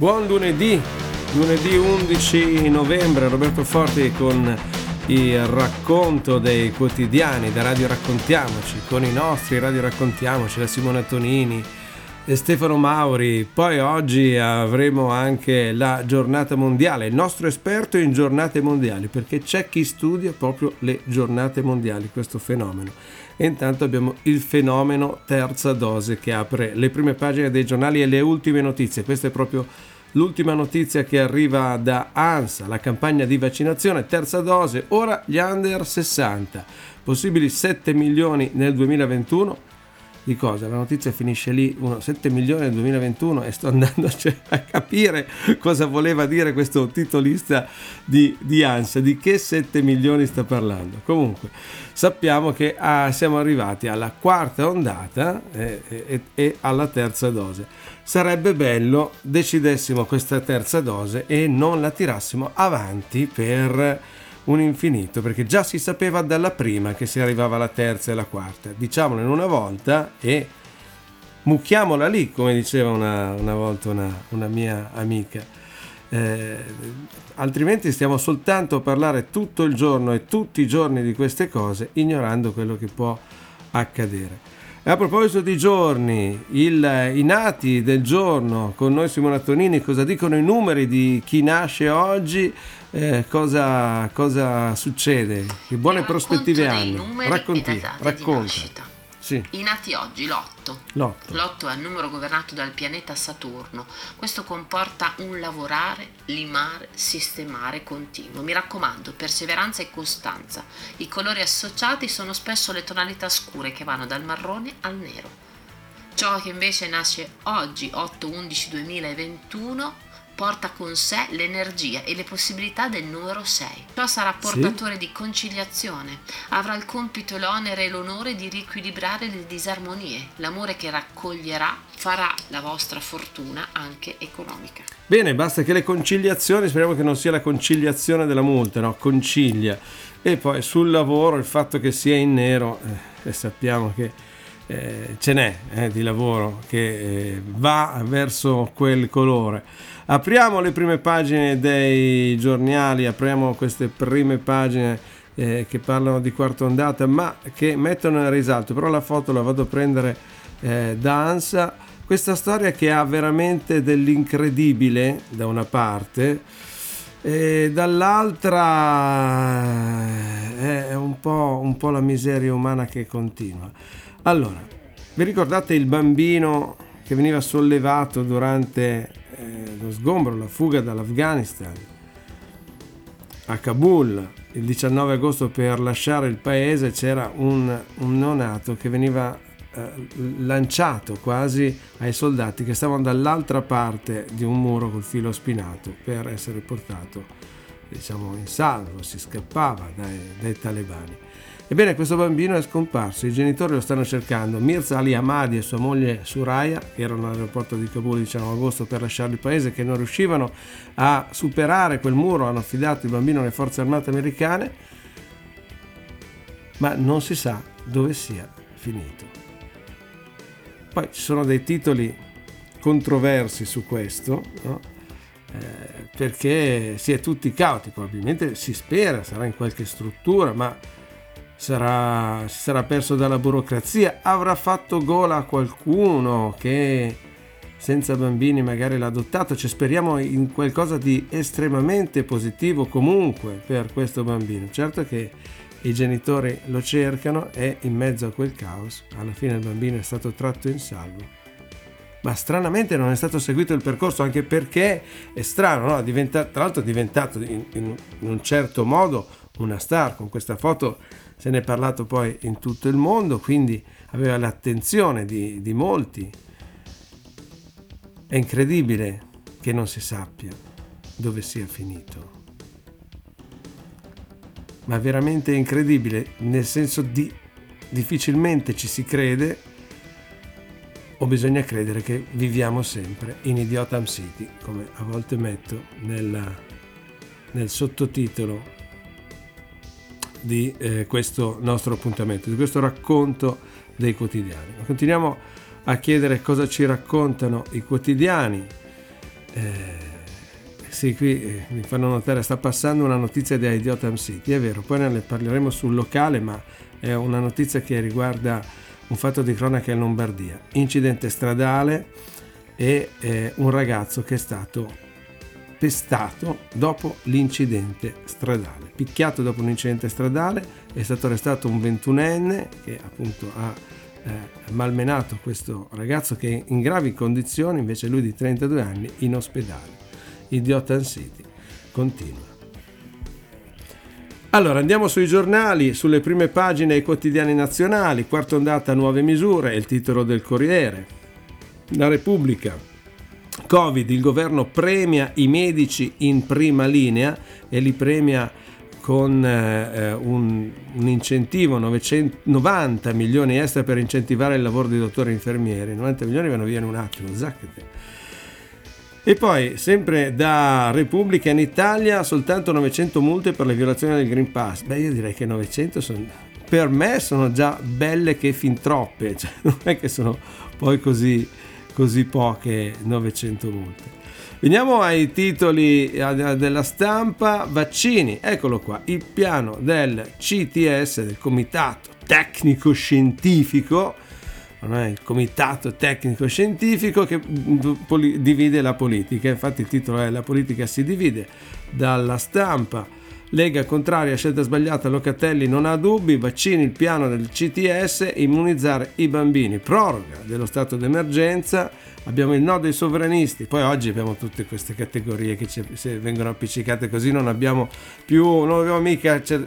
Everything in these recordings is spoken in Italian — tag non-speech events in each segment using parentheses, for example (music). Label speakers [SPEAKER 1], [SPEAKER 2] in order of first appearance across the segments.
[SPEAKER 1] Buon lunedì, lunedì 11 novembre, Roberto Forti con il racconto dei quotidiani da Radio Raccontiamoci, con i nostri Radio Raccontiamoci, la Simona Tonini e Stefano Mauri. Poi oggi avremo anche la giornata mondiale, il nostro esperto in giornate mondiali, perché c'è chi studia proprio le giornate mondiali, questo fenomeno. E intanto abbiamo il fenomeno terza dose che apre le prime pagine dei giornali e le ultime notizie. Questa è proprio L'ultima notizia che arriva da ANSA, la campagna di vaccinazione, terza dose, ora gli under 60, possibili 7 milioni nel 2021 di cosa? La notizia finisce lì, 7 milioni nel 2021 e sto andando (laughs) a capire cosa voleva dire questo titolista di, di ANSA, di che 7 milioni sta parlando. Comunque sappiamo che ah, siamo arrivati alla quarta ondata e, e, e alla terza dose. Sarebbe bello decidessimo questa terza dose e non la tirassimo avanti per un infinito, perché già si sapeva dalla prima che si arrivava alla terza e alla quarta. Diciamolo in una volta e mucchiamola lì, come diceva una, una volta una, una, mia amica. Eh, altrimenti stiamo soltanto a parlare tutto il giorno e tutti i giorni di queste cose, ignorando quello che può accadere. E a proposito di giorni, il, i nati del giorno con noi Simona Tonini, cosa dicono i numeri di chi nasce oggi? eh, cosa, cosa, succede, che buone prospettive hanno. Racconti, racconta.
[SPEAKER 2] Sì. I nati oggi, l'otto. l'otto. L'otto è il numero governato dal pianeta Saturno. Questo comporta un lavorare, limare, sistemare continuo. Mi raccomando, perseveranza e costanza. I colori associati sono spesso le tonalità scure che vanno dal marrone al nero. Ciò che invece nasce oggi, 8-11-2021, porta con sé l'energia e le possibilità del numero 6. Ciò sarà portatore sì. di conciliazione, avrà il compito, l'onere e l'onore di riequilibrare le disarmonie. L'amore che raccoglierà farà la vostra fortuna anche economica.
[SPEAKER 1] Bene, basta che le conciliazioni, speriamo che non sia la conciliazione della multa, no? Concilia. E poi sul lavoro il fatto che sia in nero, eh, sappiamo che eh, ce n'è eh, di lavoro che eh, va verso quel colore. Apriamo le prime pagine dei giornali, apriamo queste prime pagine eh, che parlano di quarta ondata, ma che mettono in risalto, però la foto la vado a prendere eh, da ANSA, questa storia che ha veramente dell'incredibile da una parte, e dall'altra è un po', un po' la miseria umana che continua. Allora, vi ricordate il bambino che veniva sollevato durante eh, lo sgombro, la fuga dall'Afghanistan a Kabul il 19 agosto per lasciare il paese c'era un, un neonato che veniva eh, lanciato quasi ai soldati che stavano dall'altra parte di un muro col filo spinato per essere portato diciamo in salvo, si scappava dai, dai talebani. Ebbene, questo bambino è scomparso, i genitori lo stanno cercando. Mirza Ali Ahmadi e sua moglie Suraya, che erano all'aeroporto di Kabul il 19 agosto per lasciare il paese, che non riuscivano a superare quel muro, hanno affidato il bambino alle forze armate americane, ma non si sa dove sia finito. Poi ci sono dei titoli controversi su questo, no? eh, perché si è tutti cauti, probabilmente si spera, sarà in qualche struttura, ma sarà, si sarà perso dalla burocrazia, avrà fatto gola a qualcuno che senza bambini magari l'ha adottato, cioè speriamo in qualcosa di estremamente positivo comunque per questo bambino. Certo che i genitori lo cercano e in mezzo a quel caos alla fine il bambino è stato tratto in salvo. Ma stranamente non è stato seguito il percorso anche perché è strano, no? Tra l'altro è diventato in, in un certo modo una star con questa foto se ne è parlato poi in tutto il mondo, quindi aveva l'attenzione di, di molti. È incredibile che non si sappia dove sia finito. Ma veramente incredibile, nel senso di difficilmente ci si crede o bisogna credere che viviamo sempre in Idiotam City, come a volte metto nella, nel sottotitolo di eh, questo nostro appuntamento, di questo racconto dei quotidiani. Continuiamo a chiedere cosa ci raccontano i quotidiani. Eh, sì, qui eh, mi fanno notare, sta passando una notizia di Idiotam City, è vero, poi ne parleremo sul locale, ma è una notizia che riguarda un fatto di cronaca in Lombardia. Incidente stradale e eh, un ragazzo che è stato pestato dopo l'incidente stradale. Picchiato dopo un incidente stradale, è stato arrestato un ventunenne che appunto ha eh, malmenato questo ragazzo che è in gravi condizioni, invece lui di 32 anni, in ospedale. Idiota City continua. Allora andiamo sui giornali, sulle prime pagine dei quotidiani nazionali, quarta ondata nuove misure, il titolo del Corriere. La Repubblica, Covid, il governo premia i medici in prima linea e li premia con eh, un, un, incentivo, 900, 90 milioni extra per incentivare il lavoro dei dottori e infermieri, 90 milioni vanno via in un attimo, zaccate. E poi, sempre da Repubblica in Italia, soltanto 900 multe per le violazioni del Green Pass. Beh, io direi che 900 sono, per me sono già belle che fin troppe, (laughs) cioè non è che sono poi così, così poche 900 multe. Veniamo ai titoli della stampa, vaccini, eccolo qua, il piano del CTS, del Comitato Tecnico Scientifico, non è il comitato tecnico scientifico che divide la politica. Infatti il titolo è La politica si divide dalla stampa. Lega contraria, scelta sbagliata, Locatelli non ha dubbi, vaccini, il piano del CTS, immunizzare i bambini, proroga dello stato d'emergenza, abbiamo il no dei sovranisti, poi oggi abbiamo tutte queste categorie che ci, vengono appiccicate così non abbiamo più, non abbiamo mica, cioè,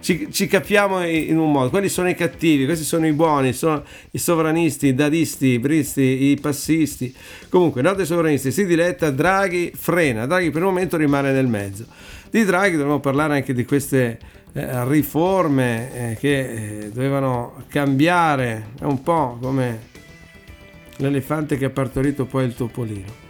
[SPEAKER 1] ci, ci, capiamo in un modo, quelli sono i cattivi, questi sono i buoni, sono i sovranisti, i dadisti, i bristi, i passisti, comunque no dei sovranisti, si diletta, Draghi frena, Draghi per il momento rimane nel mezzo. Di Draghi dobbiamo parlare anche di queste eh, riforme eh, che eh, dovevano cambiare, è un po' come l'elefante che ha partorito poi il topolino.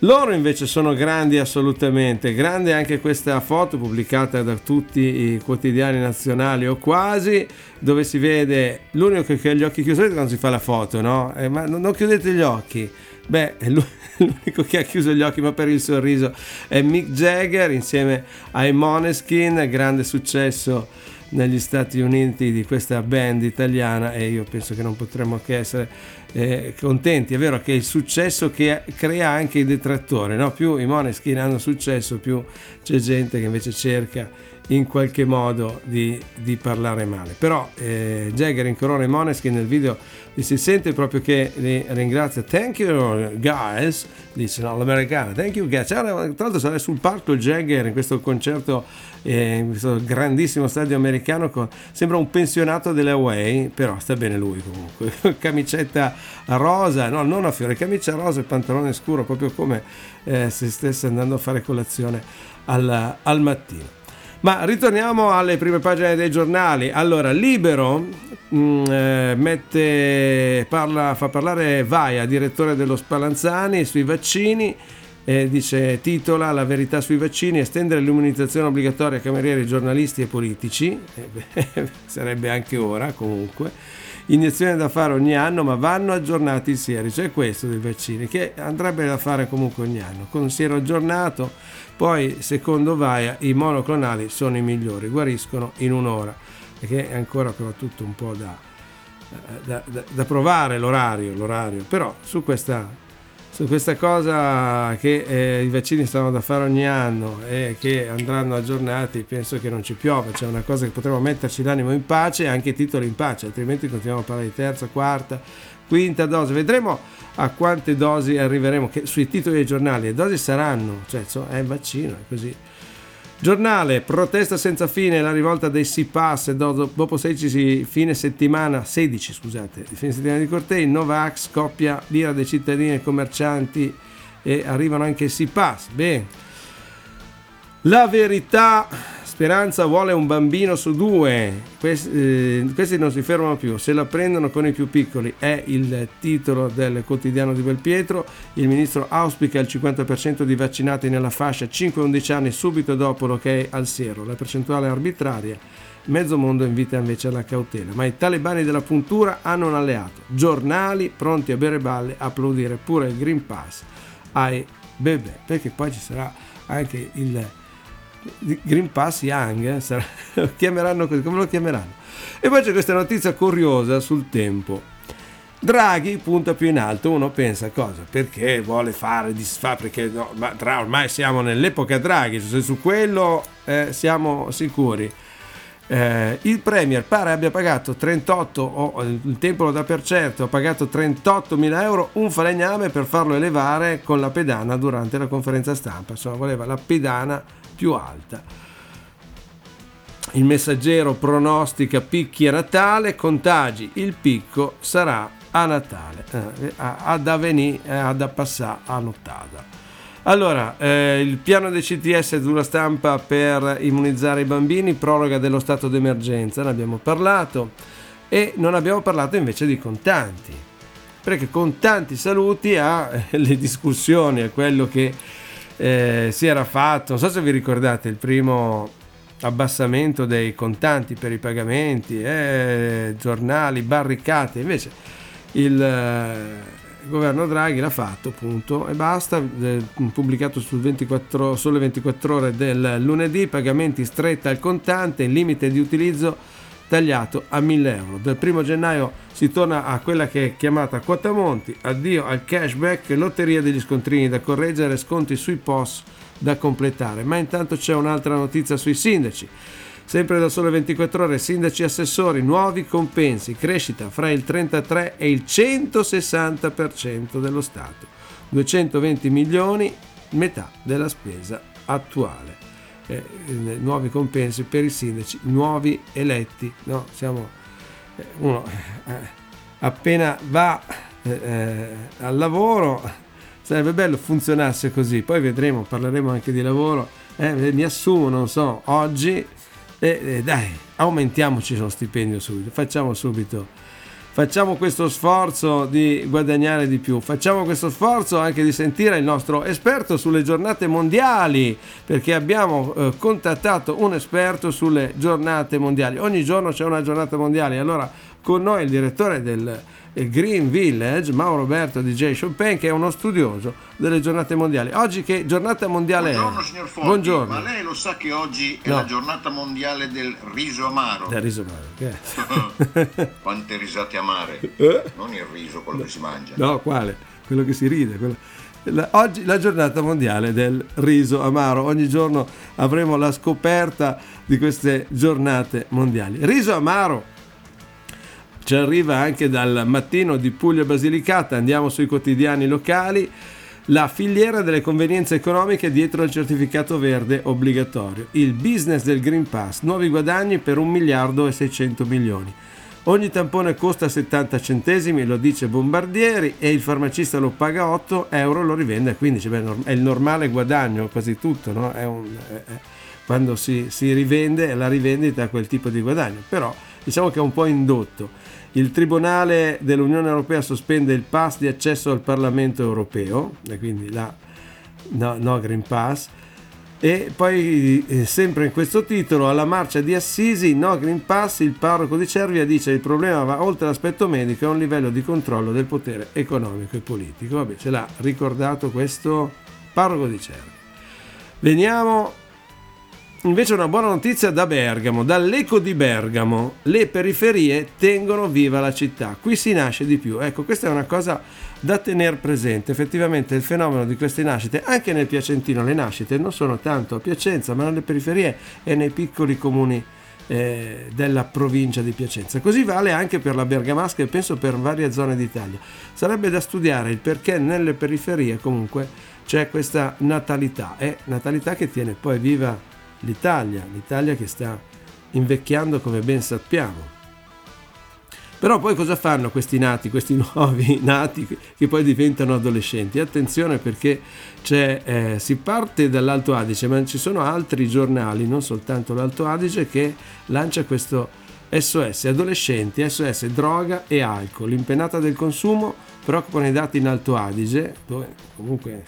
[SPEAKER 1] Loro invece sono grandi assolutamente, grande anche questa foto pubblicata da tutti i quotidiani nazionali o quasi, dove si vede l'unico che ha gli occhi chiusi quando si fa la foto, no? Eh, ma non chiudete gli occhi. Beh, (laughs) l'unico che ha chiuso gli occhi ma per il sorriso è Mick Jagger insieme ai Moneskin, grande successo negli Stati Uniti di questa band italiana e io penso che non potremmo che essere eh, contenti. È vero che il successo che crea anche i detrattori, no? più i Moneskin hanno successo, più c'è gente che invece cerca in qualche modo di, di parlare male. Però eh, Jagger in Corona e Moneskin nel video si sente proprio che li ringrazia. Thank you guys, dice no. Thank you guys. Tra l'altro sarà sul palco Jagger in questo concerto eh, in questo grandissimo stadio americano. Con, sembra un pensionato delle Away, però sta bene lui comunque. (laughs) Camicetta rosa, no, non a fiore, camicia rosa e pantalone scuro, proprio come eh, se stesse andando a fare colazione al, al mattino. Ma ritorniamo alle prime pagine dei giornali. Allora, Libero mh, mm, eh, mette, parla, fa parlare Vaia, direttore dello Spallanzani, sui vaccini. Eh, dice, titola La verità sui vaccini, estendere l'immunizzazione obbligatoria a camerieri, giornalisti e politici, (laughs) eh, sarebbe anche ora comunque, iniezioni da fare ogni anno, ma vanno aggiornati i sieri, cioè questo dei vaccini, che andrebbe da fare comunque ogni anno, con un siero aggiornato poi, secondo Vaia, i monoclonali sono i migliori, guariscono in un'ora, perché è ancora però tutto un po' da, da, da, da provare l'orario, l'orario. Però su questa, su questa cosa che eh, i vaccini stanno da fare ogni anno e che andranno aggiornati, penso che non ci piove, c'è una cosa che potremmo metterci l'animo in pace e anche i titoli in pace, altrimenti continuiamo a parlare di terza, quarta, quinta dose. Vedremo a quante dosi arriveremo, che sui titoli dei giornali le dosi saranno, cioè è il vaccino, è così. Giornale, protesta senza fine, la rivolta dei SIPAS, dopo 16 fine settimana, 16 scusate, fine settimana di cortei, Novax scoppia l'ira dei cittadini e commercianti e arrivano anche i SIPAS. Bene, la verità Speranza vuole un bambino su due, questi, eh, questi, non si fermano più, se la prendono con i più piccoli, è il titolo del quotidiano di Belpietro, il ministro auspica il 50% di vaccinati nella fascia 5-11 anni subito dopo l'ok al siero, la percentuale è arbitraria, mezzo mondo invita invece alla cautela, ma i talebani della puntura hanno un alleato, giornali pronti a bere balle, applaudire pure il Green Pass ai bebè, perché poi ci sarà anche il Green Pass Young, eh, sarà, lo (laughs) chiameranno così, come lo chiameranno? E poi c'è questa notizia curiosa sul tempo. Draghi punta più in alto, uno pensa cosa? Perché vuole fare disfa, perché no, ma ormai siamo nell'epoca Draghi, se su quello eh, siamo sicuri. Eh, il Premier pare abbia pagato 38, o il tempo lo dà per certo, ha pagato 38 mila euro un falegname per farlo elevare con la pedana durante la conferenza stampa, insomma voleva la pedana più alta. Il messaggero pronostica picchi a Natale, contagi, il picco sarà a Natale, eh, ad avvenire, eh, ad passare a nottata. Allora, eh, il piano dei CTS dura stampa per immunizzare i bambini, proroga dello stato d'emergenza, ne abbiamo parlato, e non abbiamo parlato invece di contanti, perché con tanti saluti alle discussioni, a quello che eh, si era fatto, non so se vi ricordate il primo abbassamento dei contanti per i pagamenti, eh, giornali, barricate, invece il, eh, governo Draghi l'ha fatto appunto e basta, eh, pubblicato sul 24, sulle 24 ore del lunedì, pagamenti stretta al contante, limite di utilizzo tagliato a 1000 euro. Dal 1 gennaio si torna a quella che è chiamata quota monti, addio al cashback, lotteria degli scontrini da correggere, sconti sui POS da completare. Ma intanto c'è un'altra notizia sui sindaci. Sempre da sole 24 ore, sindaci e assessori, nuovi compensi, crescita fra il 33 e il 160% dello Stato. 220 milioni, metà della spesa attuale eh, nuovi compensi per i sindaci, nuovi eletti. No? Siamo, eh, uno eh, appena va eh, eh, al lavoro, sarebbe bello funzionasse così, poi vedremo, parleremo anche di lavoro, eh, mi assumo, non so, oggi, e dai, aumentiamoci lo stipendio subito, facciamo subito facciamo questo sforzo di guadagnare di più, facciamo questo sforzo anche di sentire il nostro esperto sulle giornate mondiali, perché abbiamo eh, contattato un esperto sulle giornate mondiali. Ogni giorno c'è una giornata mondiale, allora con noi il direttore del Green Village, Mauro Roberto DJ Chopin, che è uno studioso delle giornate mondiali. Oggi che giornata mondiale
[SPEAKER 3] Buongiorno, è? Signor Forti, Buongiorno. Ma lei lo sa che oggi è no. la giornata mondiale del riso amaro?
[SPEAKER 1] Del riso amaro, che (laughs)
[SPEAKER 3] Quante risate amare. Eh? Non il riso, quello no. che si mangia.
[SPEAKER 1] No, quale? Quello che si ride. Quello... La, oggi la giornata mondiale del riso amaro. Ogni giorno avremo la scoperta di queste giornate mondiali. Riso amaro ci arriva anche dal mattino di Puglia Basilicata, andiamo sui quotidiani locali, la filiera delle convenienze economiche dietro al certificato verde obbligatorio, il business del Green Pass, nuovi guadagni per 1 miliardo e 600 milioni. Ogni tampone costa 70 centesimi, lo dice Bombardieri, e il farmacista lo paga 8 euro, lo rivende a 15. Beh, è il normale guadagno, quasi tutto, no? è un, è, è, quando si, si rivende, la rivendita ha quel tipo di guadagno, però diciamo che è un po' indotto. Il Tribunale dell'Unione Europea sospende il pass di accesso al Parlamento Europeo, e quindi la no, no Green Pass. E poi, eh, sempre in questo titolo, alla marcia di Assisi, no Green Pass, il parroco di Cervia dice che il problema va oltre l'aspetto medico a un livello di controllo del potere economico e politico. Vabbè, ce l'ha ricordato questo parroco di Cervia. Veniamo Invece una buona notizia da Bergamo, dall'eco di Bergamo. Le periferie tengono viva la città. Qui si nasce di più. Ecco, questa è una cosa da tenere presente. Effettivamente il fenomeno di queste nascite, anche nel Piacentino, le nascite non sono tanto a Piacenza, ma nelle periferie e nei piccoli comuni eh, della provincia di Piacenza. Così vale anche per la Bergamasca e penso per varie zone d'Italia. Sarebbe da studiare il perché nelle periferie comunque c'è questa natalità. È natalità che tiene poi viva l'Italia, l'Italia che sta invecchiando come ben sappiamo. Però poi cosa fanno questi nati, questi (laughs) nuovi nati che poi diventano adolescenti? Attenzione perché eh, si parte dall'Alto Adige, ma ci sono altri giornali, non soltanto l'Alto Adige, che lancia questo SOS adolescenti, SOS droga e alcol. L'impennata del consumo preoccupano i dati in Alto Adige, dove comunque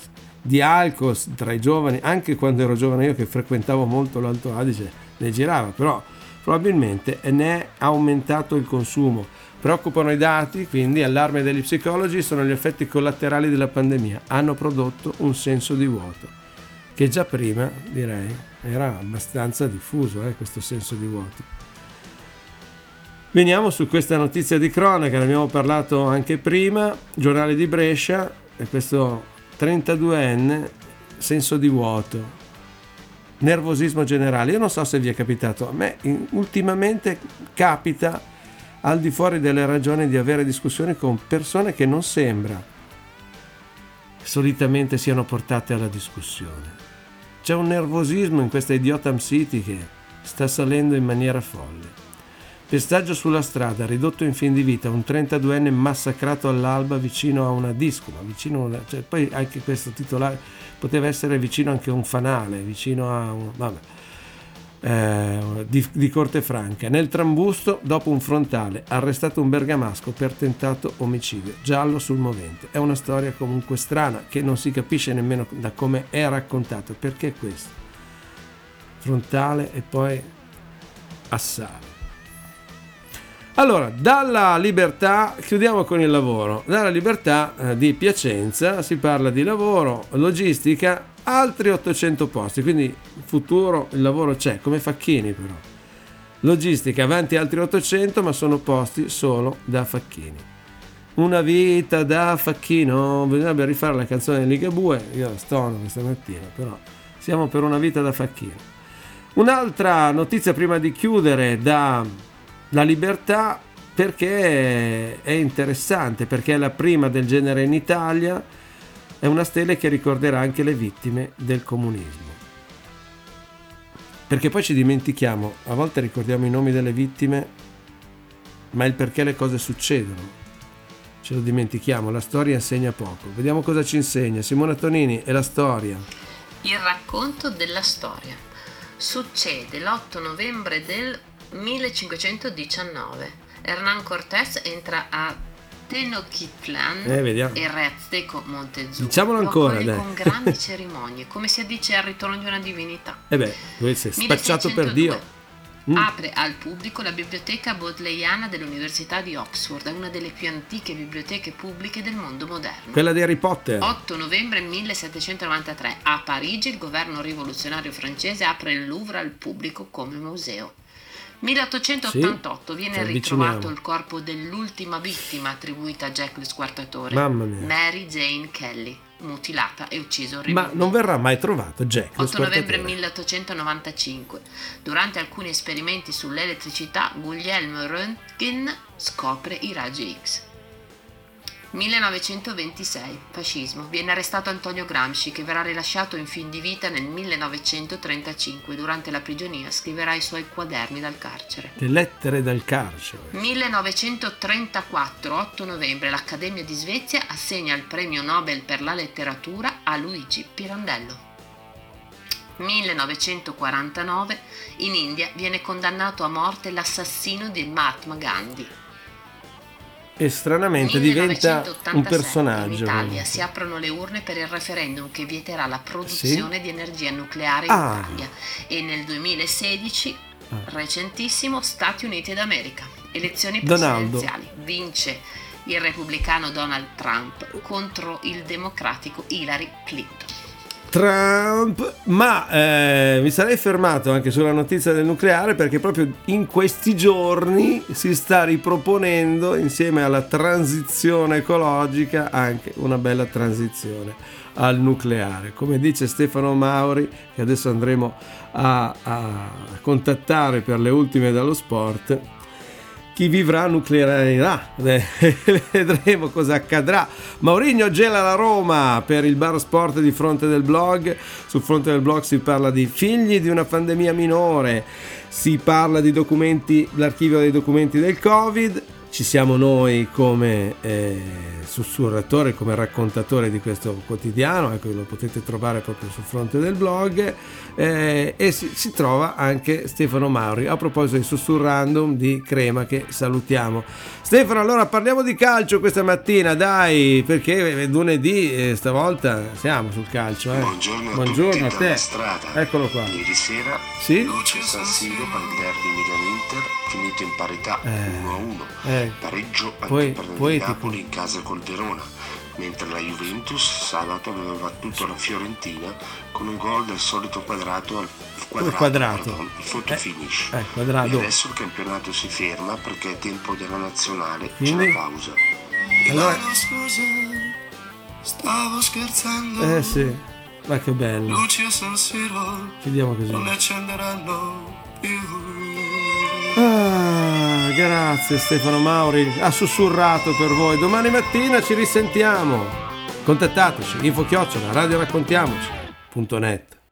[SPEAKER 1] di alcol tra i giovani, anche quando ero giovane io che frequentavo molto l'Alto Adige, ne girava, però probabilmente ne è aumentato il consumo. Preoccupano i dati, quindi allarme degli psicologi sono gli effetti collaterali della pandemia, hanno prodotto un senso di vuoto. che già prima, direi, era abbastanza diffuso eh, questo senso di vuoto. Veniamo su questa notizia di cronaca, ne abbiamo parlato anche prima, giornale di Brescia, e questo 32enne, senso di vuoto, nervosismo generale. Io non so se vi è capitato, a me ultimamente capita al di fuori delle ragioni di avere discussioni con persone che non sembra solitamente siano portate alla discussione. C'è un nervosismo in questa Idiotam City che sta salendo in maniera folle. Pestaggio sulla strada, ridotto in fin di vita, un 32enne massacrato all'alba vicino a una discoma, vicino una, cioè, poi anche questo titolare poteva essere vicino anche a un fanale, vicino a un... Vabbè, eh, di, di, Corte Franca. Nel trambusto, dopo un frontale, arrestato un bergamasco per tentato omicidio, giallo sul movente. È una storia comunque strana che non si capisce nemmeno da come è raccontato. Perché questo? Frontale e poi assale. Allora, dalla libertà, chiudiamo con il lavoro, dalla libertà eh, di Piacenza si parla di lavoro, logistica, altri 800 posti, quindi futuro il lavoro c'è, come Facchini però. Logistica, avanti altri 800, ma sono posti solo da Facchini. Una vita da Facchino, bisognerebbe rifare la canzone di Ligabue, io la stono questa mattina, però siamo per una vita da Facchino. Un'altra notizia prima di chiudere da la libertà perché è interessante, perché è la prima del genere in Italia, è una stella che ricorderà anche le vittime del comunismo. Perché poi ci dimentichiamo, a volte ricordiamo i nomi delle vittime, ma il perché le cose succedono. Ce lo dimentichiamo, la storia insegna poco. Vediamo cosa ci insegna. Simona Tonini e la storia.
[SPEAKER 2] Il racconto della storia. Succede l'8 novembre del 1519 Hernán Cortés entra a Tenochtitlan
[SPEAKER 1] eh,
[SPEAKER 2] e re azteco Montezuma
[SPEAKER 1] diciamolo ancora dai.
[SPEAKER 2] con grandi (laughs) cerimonie come si addice al ritorno di una divinità
[SPEAKER 1] e eh beh si è spacciato per Dio
[SPEAKER 2] Mm. Apre al pubblico la biblioteca bodleiana dell'Università di Oxford, una delle più antiche biblioteche pubbliche del mondo moderno.
[SPEAKER 1] Quella di Harry Potter.
[SPEAKER 2] 8 novembre 1793, a Parigi il governo rivoluzionario francese apre il Louvre al pubblico come museo. 1888 sì, viene ritrovato il corpo dell'ultima vittima attribuita a Jack lo squartatore, Mary Jane Kelly, mutilata e uccisa
[SPEAKER 1] Ma non verrà mai trovato Jack
[SPEAKER 2] 8 novembre 1895. Durante alcuni esperimenti sull'elettricità, Guglielmo Röntgen scopre i raggi X. 1926. Fascismo. Viene arrestato Antonio Gramsci che verrà rilasciato in fin di vita nel 1935. Durante la prigionia scriverà i suoi quaderni dal carcere.
[SPEAKER 1] Le lettere dal carcere.
[SPEAKER 2] 1934, 8 novembre, l'Accademia di Svezia assegna il premio Nobel per la letteratura a Luigi Pirandello. 1949, in India viene condannato a morte l'assassino di Mahatma Gandhi
[SPEAKER 1] e stranamente diventa un personaggio.
[SPEAKER 2] In Italia si aprono le urne per il referendum che vieterà la produzione sì? di energia nucleare in ah. Italia e nel 2016, ah. recentissimo, Stati Uniti d'America, elezioni presidenziali, Donaldo. vince il repubblicano Donald Trump contro il democratico Hillary Clinton.
[SPEAKER 1] Trump, ma eh, mi sarei fermato anche sulla notizia del nucleare perché proprio in questi giorni si sta riproponendo insieme alla transizione ecologica anche una bella transizione al nucleare. Come dice Stefano Mauri, che adesso andremo a, a contattare per le ultime dallo sport, chi vivrà nuclearirà. (laughs) Vedremo cosa accadrà. Maurigno gela la Roma per il bar sport di fronte del blog. Sul fronte del blog si parla di figli di una pandemia minore, si parla di documenti, l'archivio dei documenti del Covid. Ci siamo noi come eh, sussurratore, come raccontatore di questo quotidiano, ecco, lo potete trovare proprio sul fronte del blog eh, e si, si, trova anche Stefano Mauri a proposito di Sussurrandum di Crema che salutiamo. Stefano, allora parliamo di calcio questa mattina, dai, perché è lunedì e stavolta siamo sul calcio. Eh.
[SPEAKER 3] Buongiorno, Buongiorno a, a te.
[SPEAKER 1] Eccolo qua.
[SPEAKER 3] Ieri sera, sì? Luce San Siro per il Milan-Inter, finito in parità eh. 1-1. Eh. Pareggio anche Poi, per il Napoli in casa col Verona
[SPEAKER 4] mentre la Juventus sabato aveva battuto la Fiorentina con un gol del solito quadrato al quadrato, quadrato. Pardon, il photo eh, finish. Eh,
[SPEAKER 1] quadrato.
[SPEAKER 4] E adesso il campionato si ferma perché è tempo della nazionale, Quindi? c'è la pausa.
[SPEAKER 1] Allora... Stavo scherzando. Eh sì, ma che bello. Luci a San Siro. Chiudiamo così. Non ne accenderanno più. Grazie Stefano Mauri, ha sussurrato per voi. Domani mattina ci risentiamo. Contattateci, info chiocciola, radioraccontiamoci.net.